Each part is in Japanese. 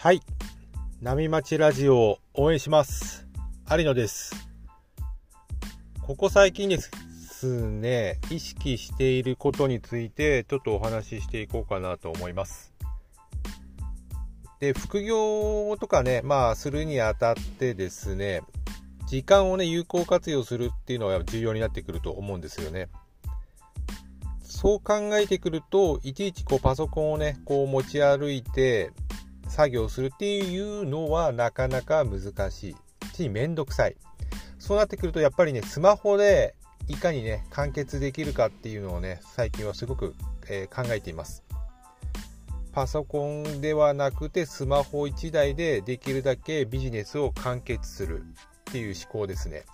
はい。波町ラジオを応援します。有野です。ここ最近ですね、意識していることについてちょっとお話ししていこうかなと思います。で、副業とかね、まあ、するにあたってですね、時間をね、有効活用するっていうのは重要になってくると思うんですよね。そう考えてくると、いちいちこうパソコンをね、こう持ち歩いて、作業するっていうのはなかなか難しいしめんどくさい。そうなってくるとやっぱりねスマホでいかにね完結できるかっていうのをね最近はすごく、えー考えています。パソコンではなくてスマホ1台でできるだけビジネスを完結するっていう思考ですね。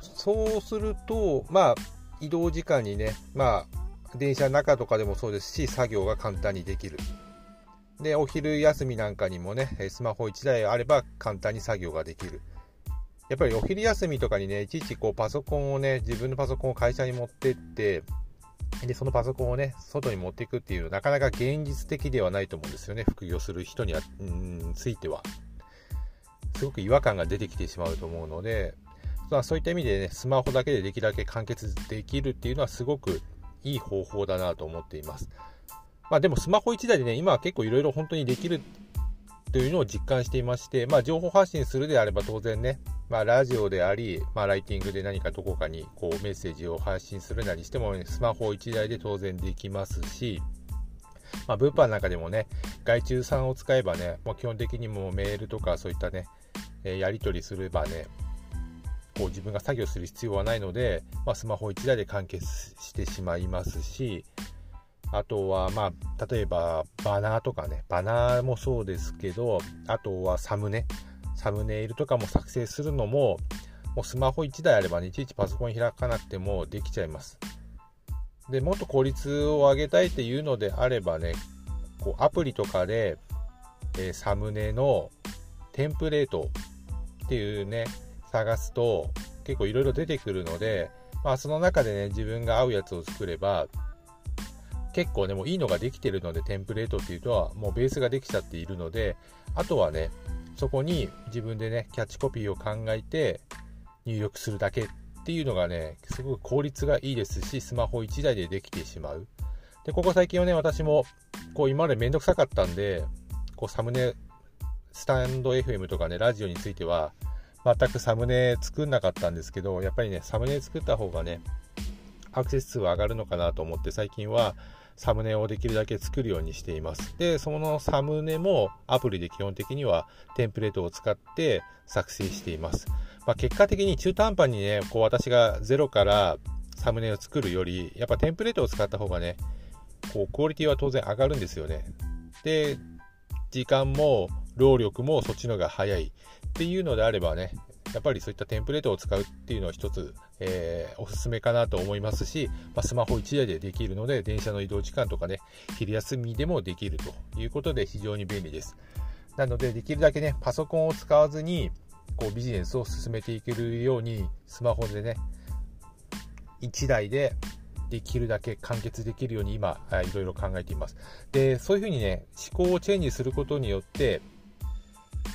そうするとまあ移動時間にねまあ電車の中とかでもそうですし作業が簡単にできる。で、お昼休みなんかにもね、スマホ1台あれば簡単に作業ができる。やっぱりお昼休みとかにね、いちいちこうパソコンをね、自分のパソコンを会社に持ってって、で、そのパソコンをね、外に持っていくっていうのは、なかなか現実的ではないと思うんですよね、副業する人には、うん、ついては。すごく違和感が出てきてしまうと思うので、まあ、そういった意味でね、スマホだけでできるだけ完結できるっていうのはすごくいい方法だなと思っています。まあでもスマホ1台でね、今は結構いろいろ本当にできるというのを実感していまして、まあ情報発信するであれば当然ね、まあラジオであり、まあライティングで何かどこかにこうメッセージを発信するなりしても、ね、スマホ1台で当然できますし、まあ物販なんかでもね、外注さんを使えばね、もう基本的にもうメールとかそういったね、えやり取りすればね、こう自分が作業する必要はないので、まあ、スマホ1台で完結してしまいますし、あとは、まあ、例えば、バナーとかね、バナーもそうですけど、あとはサムネ、サムネイルとかも作成するのも、もうスマホ1台あればね、いちいちパソコン開かなくてもできちゃいます。で、もっと効率を上げたいっていうのであればね、こうアプリとかで、えーサムネのテンプレートっていうね、探すと結構いろいろ出てくるので、まあその中でね、自分が合うやつを作れば、結構ね、もういいのができてるので、テンプレートっていうとは、もうベースができちゃっているので、あとはね、そこに自分でね、キャッチコピーを考えて入力するだけっていうのがね、すごく効率がいいですし、スマホ1台でできてしまう。で、ここ最近はね、私も、こう今までめんどくさかったんで、こうサムネ、スタンド FM とかね、ラジオについては、全くサムネ作んなかったんですけど、やっぱりね、サムネ作った方がね、アクセス数は上がるのかなと思って、最近はサムネをできるだけ作るようにしています。で、そのサムネもアプリで基本的にはテンプレートを使って作成しています。まあ、結果的に中途半端にね、こう私がゼロからサムネを作るより、やっぱテンプレートを使った方がね、こうクオリティは当然上がるんですよね。で、時間も労力もそっちの方が早いっていうのであればね、やっぱりそういったテンプレートを使うっていうのは一つ、えーおすすめかなと思いますし、まあ、スマホ1台でできるので、電車の移動時間とかね、昼休みでもできるということで非常に便利です。なので、できるだけね、パソコンを使わずに、こうビジネスを進めていけるように、スマホでね、1台でできるだけ完結できるように今、いろいろ考えています。で、そういうふうにね、思考をチェンジすることによって、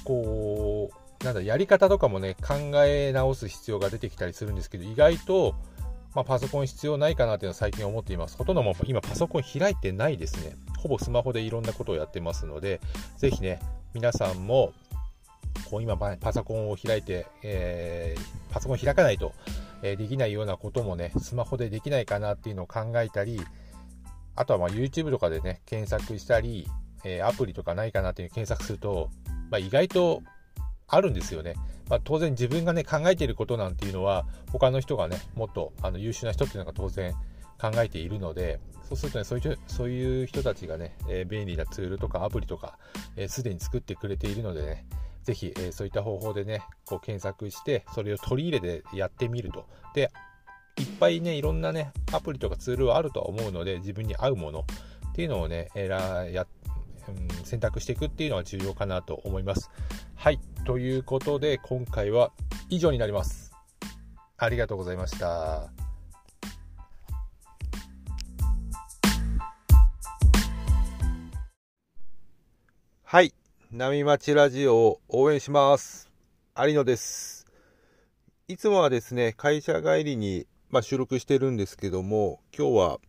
こう、なんだ、やり方とかもね、考え直す必要が出てきたりするんですけど、意外と、まあ、パソコン必要ないかなっていうのは最近思っています。ほとんどもう今パソコン開いてないですね。ほぼスマホでいろんなことをやってますので、ぜひね、皆さんも、こう今パソコンを開いて、えーパソコン開かないと、えーできないようなこともね、スマホでできないかなっていうのを考えたり、あとはまあ YouTube とかでね、検索したり、えーアプリとかないかなっていう検索すると、まあ、意外とあるんですよね。まあ、当然自分がね、考えていることなんていうのは、他の人がね、もっとあの優秀な人っていうのが当然考えているので、そうするとね、そういうそういう人たちがね、えー便利なツールとかアプリとか、えーすでに作ってくれているのでね、ぜひ、えーそういった方法でね、こう検索して、それを取り入れてやってみると。で、いっぱいね、いろんなね、アプリとかツールはあるとは思うので、自分に合うものっていうのをね、えらや選択していくっていうのは重要かなと思います。はい。ということで、今回は以上になります。ありがとうございました。はい。波町ラジオを応援します。有野です。いつもはですね、会社帰りに、まあ、収録してるんですけども、今日は、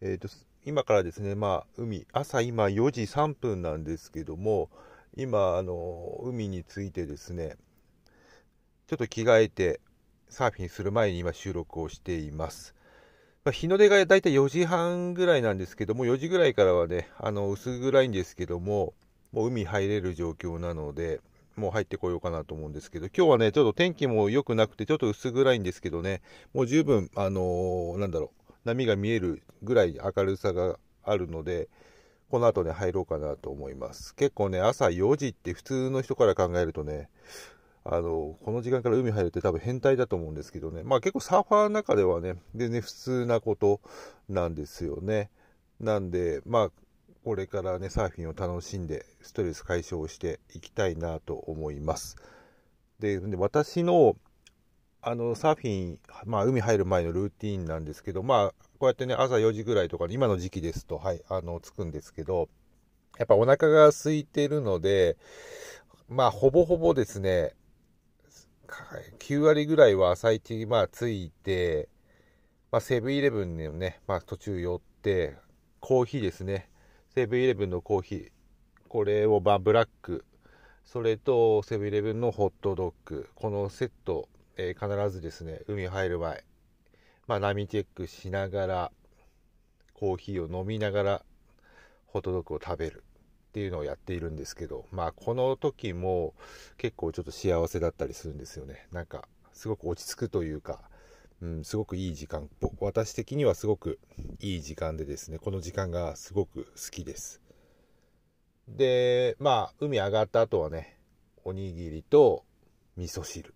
えっ、ー、と、今からですね、まあ、海、朝今4時3分なんですけども、今、あの、海についてですね、ちょっと着替えて、サーフィンする前に今収録をしています。まあ、日の出がだいたい4時半ぐらいなんですけども、4時ぐらいからはね、あの薄暗いんですけども、もう海入れる状況なので、もう入ってこようかなと思うんですけど、今日はね、ちょっと天気も良くなくて、ちょっと薄暗いんですけどね、もう十分、あのー、なんだろう、波が見えるぐらい明るさがあるので、この後ね、入ろうかなと思います。結構ね、朝4時って普通の人から考えるとね、あの、この時間から海入るって多分変態だと思うんですけどね。まあ結構サーファーの中ではね、全然普通なことなんですよね。なんで、まあ、これからね、サーフィンを楽しんで、ストレス解消していきたいなと思います。で、で私の、あの、サーフィン、まあ、海入る前のルーティンなんですけど、まあ、こうやってね、朝4時ぐらいとか、今の時期ですと、はい、あの、着くんですけど、やっぱお腹が空いてるので、まあ、ほぼほぼですね、9割ぐらいは朝一、まあ、着いて、まあ、セブンイレブンにね、まあ、途中寄って、コーヒーですね。セブンイレブンのコーヒー。これを、まあ、ブラック。それと、セブンイレブンのホットドッグ。このセット、えー、必ずですね、海入る前、まあ、波チェックしながら、コーヒーを飲みながら、ホットドッグを食べる。っていうのをやっているんですけど、まあこの時も結構ちょっと幸せだったりするんですよね。なんかすごく落ち着くというか、うん、すごくいい時間、私的にはすごくいい時間でですね、この時間がすごく好きです。で、まあ海上がった後はね、おにぎりと味噌汁。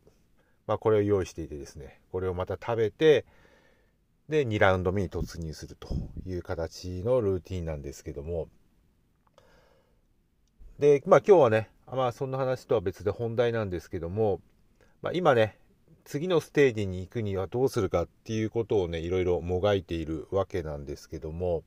まあこれを用意していてですね、これをまた食べて、で、2ラウンド目に突入するという形のルーティンなんですけども、で、まあ今日はね、まあそんな話とは別で本題なんですけども、まあ、今ね、次のステージに行くにはどうするかっていうことをね、いろいろもがいているわけなんですけども、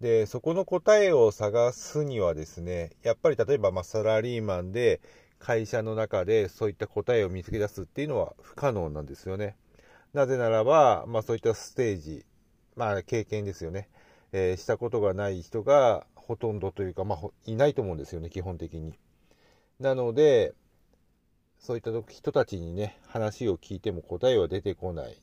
で、そこの答えを探すにはですね、やっぱり例えばまサラリーマンで会社の中でそういった答えを見つけ出すっていうのは不可能なんですよね。なぜならば、まあそういったステージ、まあ経験ですよね。えー、したことがない人がほとんどというか、まあ、いないと思うんですよね、基本的に。なので、そういった人たちにね、話を聞いても答えは出てこない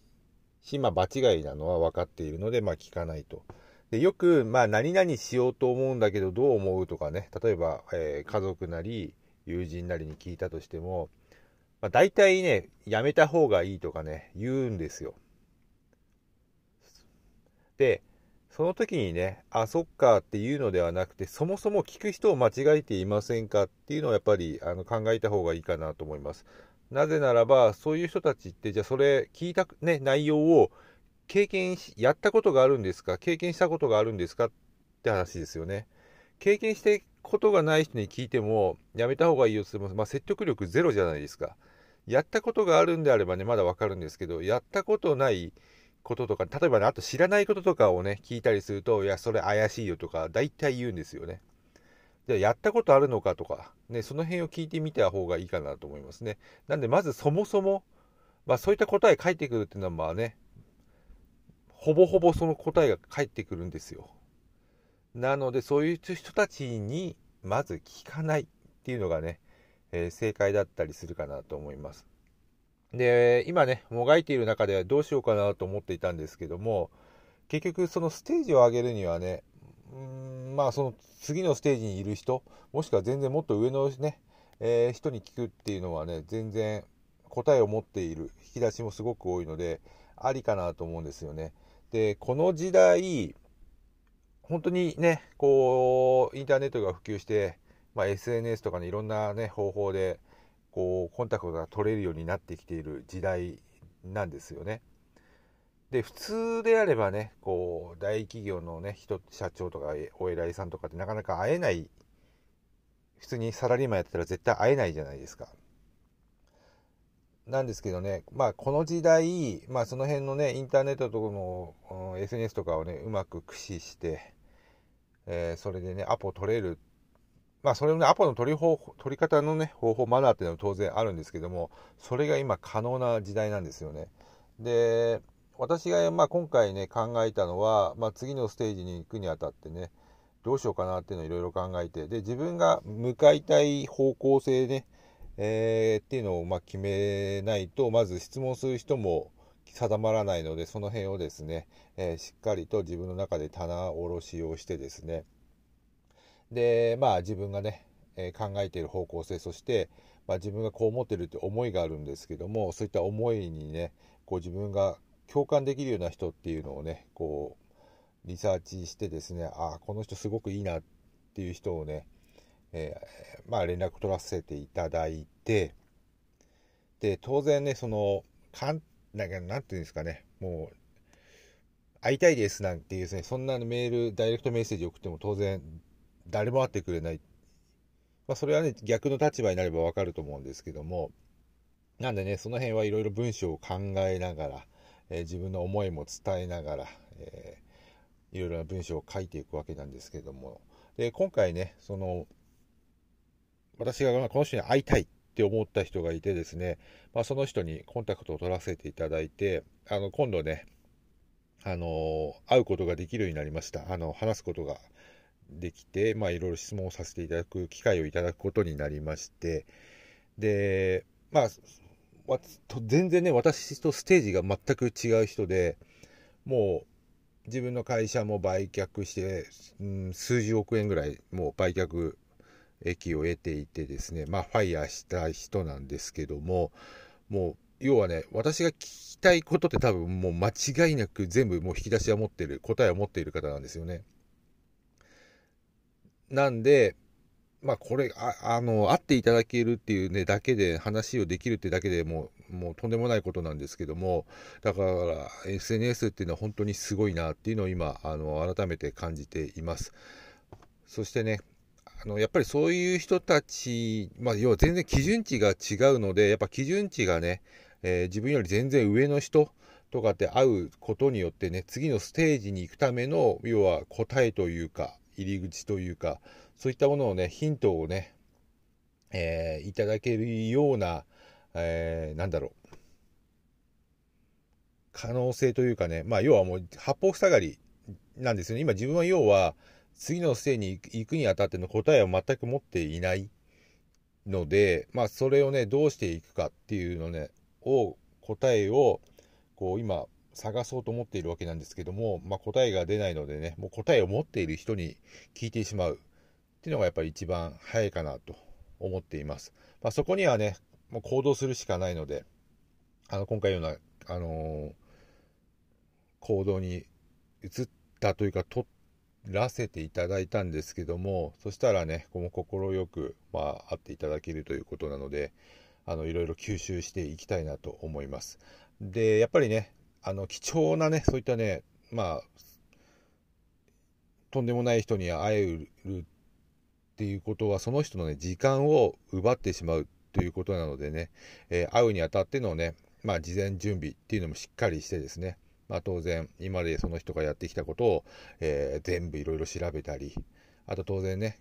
し、まあ、場違いなのは分かっているので、まあ、聞かないと。でよく、まあ、何々しようと思うんだけど、どう思うとかね、例えば、えー、家族なり、友人なりに聞いたとしても、まあ、大体ね、やめた方がいいとかね、言うんですよ。で、その時にね、あ、そっかっていうのではなくて、そもそも聞く人を間違えていませんかっていうのをやっぱりあの考えた方がいいかなと思います。なぜならば、そういう人たちって、じゃあそれ聞いた、ね、内容を経験し、やったことがあるんですか？経験したことがあるんですか？って話ですよね。経験してことがない人に聞いても、やめた方がいいよって言っても、まあ、説得力ゼロじゃないですか。やったことがあるんであればね、まだわかるんですけど、やったことないこととか、例えばね、あと知らないこととかをね、聞いたりすると、いや、それ怪しいよとか、大体言うんですよね。じゃあ、やったことあるのかとか、ね、その辺を聞いてみた方がいいかなと思いますね。なんで、まずそもそも、まあ、そういった答え返ってくるっていうのは、まあね、ほぼほぼその答えが返ってくるんですよ。なので、そういう人たちに、まず聞かないっていうのがね、えー、正解だったりするかなと思います。で、今ね、もがいている中ではどうしようかなと思っていたんですけども、結局そのステージを上げるにはね、うんまあその次のステージにいる人、もしくは全然もっと上のね、えー、人に聞くっていうのはね、全然答えを持っている引き出しもすごく多いので、ありかなと思うんですよね。で、この時代、本当にね、こう、インターネットが普及して、まあ、SNS とかね、いろんなね、方法で、こうコンタクトが取れるようになってきている時代なんですよね。で普通であればねこう大企業のね人社長とかお偉いさんとかってなかなか会えない普通にサラリーマンやってたら絶対会えないじゃないですか。なんですけどね、まあこの時代、まあその辺のね、インターネットとかの SNS とかをね、うまく駆使して、えー、それでね、アポ取れるまあそれもね、アポの取り方取り方のね、方法、マナーっていうのは当然あるんですけども、それが今可能な時代なんですよね。で、私がまあ今回ね、考えたのは、まあ次のステージに行くにあたってね、どうしようかなっていうのをいろいろ考えて、で、自分が向かいたい方向性ね、えー、っていうのをま決めないと、まず質問する人も定まらないので、その辺をですね、えー、しっかりと自分の中で棚卸しをしてですね、で、まあ自分がね、え、考えている方向性、そして、まあ、自分がこう思ってるって思いがあるんですけども、そういった思いにね、こう自分が共感できるような人っていうのをね、こう、リサーチしてですね、ああ、この人すごくいいなっていう人をね、えー、まあ連絡取らせていただいて、で、当然ね、その、かん、なんか、なんていうんですかね、もう、会いたいですなんていうですね、そんなメール、ダイレクトメッセージ送っても当然誰も会ってくれない。まあ、それはね、逆の立場になればわかると思うんですけども、なんでね、その辺はいろいろ文章を考えながら、えー、自分の思いも伝えながら、えー、いろいろな文章を書いていくわけなんですけども、で、今回ね、その、私がこの人に会いたいって思った人がいてですね、まあ、その人にコンタクトを取らせていただいて、あの、今度ね、あの、会うことができるようになりました。あの、話すことができて、まあ、いろいろ質問をさせていただく機会をいただくことになりまして、で、まあ、全然ね、私とステージが全く違う人で、もう、自分の会社も売却して、うん、数十億円ぐらい、もう売却益を得ていてですね、まあ、ファイヤーした人なんですけども、もう、要はね、私が聞きたいことって多分もう間違いなく全部もう引き出しは持ってる、答えを持っている方なんですよね。なんで、まあこれ、ああの、会っていただけるっていうね、だけで、話をできるってだけでもう、もうとんでもないことなんですけども、だから SNS っていうのは本当にすごいなっていうのを今、あの、改めて感じています。そしてね、あの、やっぱりそういう人たち、まあ、要は全然基準値が違うので、やっぱ基準値がね、えー、自分より全然上の人とかって会うことによってね、次のステージに行くための、要は答えというか、入り口というか、そういったものをね、ヒントをね、えー、いただけるような、えー、なんだろう、可能性というかね、まあ、要はもう八方塞がりなんですよね。今自分は要は、次のステージに行くにあたっての答えを全く持っていないので、まあ、それをね、どうしていくかっていうのね、を、答えを、こう、今、探そうと思っているわけなんですけども、まあ、答えが出ないのでね、もう答えを持っている人に聞いてしまうっていうのがやっぱり一番早いかなと思っています。まあ、そこにはね、もう行動するしかないので、あの、今回のような、あのー、行動に移ったというか、取らせていただいたんですけども、そしたらね、この快く、まあ、会っていただけるということなので、あの、いろいろ吸収していきたいなと思います。で、やっぱりね、あの、貴重なね、そういったね、まあ、とんでもない人に会えるっていうことは、その人のね、時間を奪ってしまうということなのでね、えー、会うにあたってのね、まあ、事前準備っていうのもしっかりしてですね、まあ、当然、今までその人がやってきたことを、えー、全部いろいろ調べたり、あと当然ね、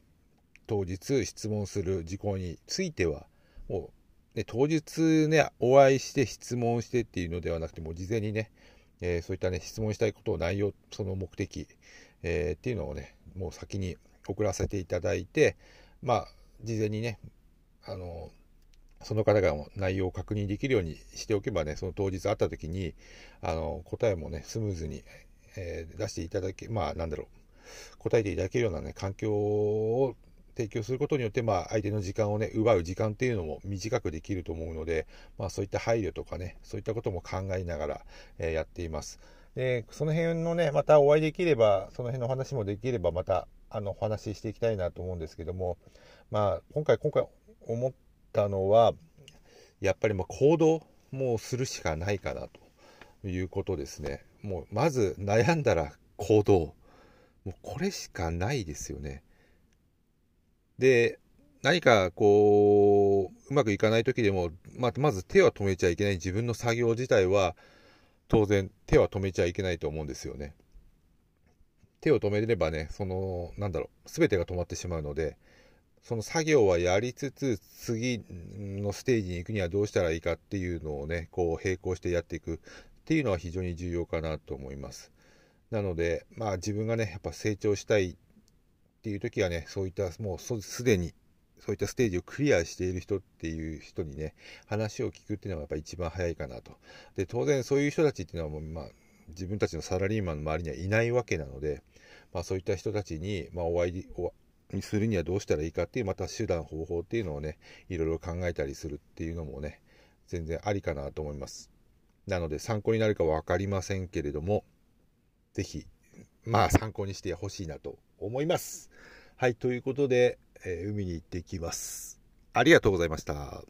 当日質問する事項については、もうで当日ね、お会いして質問してっていうのではなくて、もう事前にね、えー、そういったね、質問したいことを内容、その目的、えー、っていうのをね、もう先に送らせていただいて、まあ、事前にね、あの、その方が内容を確認できるようにしておけばね、その当日会った時に、あの、答えもね、スムーズに、えー、出していただけ、まあ、なんだろう、答えていただけるようなね、環境を提供することによって、まあ、相手の時間をね、奪う時間っていうのも短くできると思うので、まあ、そういった配慮とかね、そういったことも考えながら、えー、やっています。で、その辺のね、またお会いできれば、その辺の話もできれば、また、あの、お話ししていきたいなと思うんですけども、まあ、今回、今回思ったのは、やっぱりも行動もするしかないかなということですね。もう、まず悩んだら行動。もうこれしかないですよね。で、何かこう、うまくいかない時でも、まあまず手は止めちゃいけない自分の作業自体は、当然手は止めちゃいけないと思うんですよね。手を止めればね、その、なんだろう、全てが止まってしまうので、その作業はやりつつ、次のステージに行くにはどうしたらいいかっていうのをね、こう並行してやっていくっていうのは非常に重要かなと思います。なので、まあ自分がね、やっぱ成長したいっていう時はね、そういったもうすでにそういったステージをクリアしている人っていう人にね、話を聞くっていうのがやっぱ一番早いかなと。で、当然そういう人たちっていうのはもう、まあ、自分たちのサラリーマンの周りにはいないわけなので、まあそういった人たちに、まあお会い、にするにはどうしたらいいかっていう、また手段、方法っていうのをね、いろいろ考えたりするっていうのもね、全然ありかなと思います。なので参考になるか分かりませんけれども、ぜひ、まあ参考にしてほしいなと思います。はい、ということで、えー、海に行ってきます。ありがとうございました。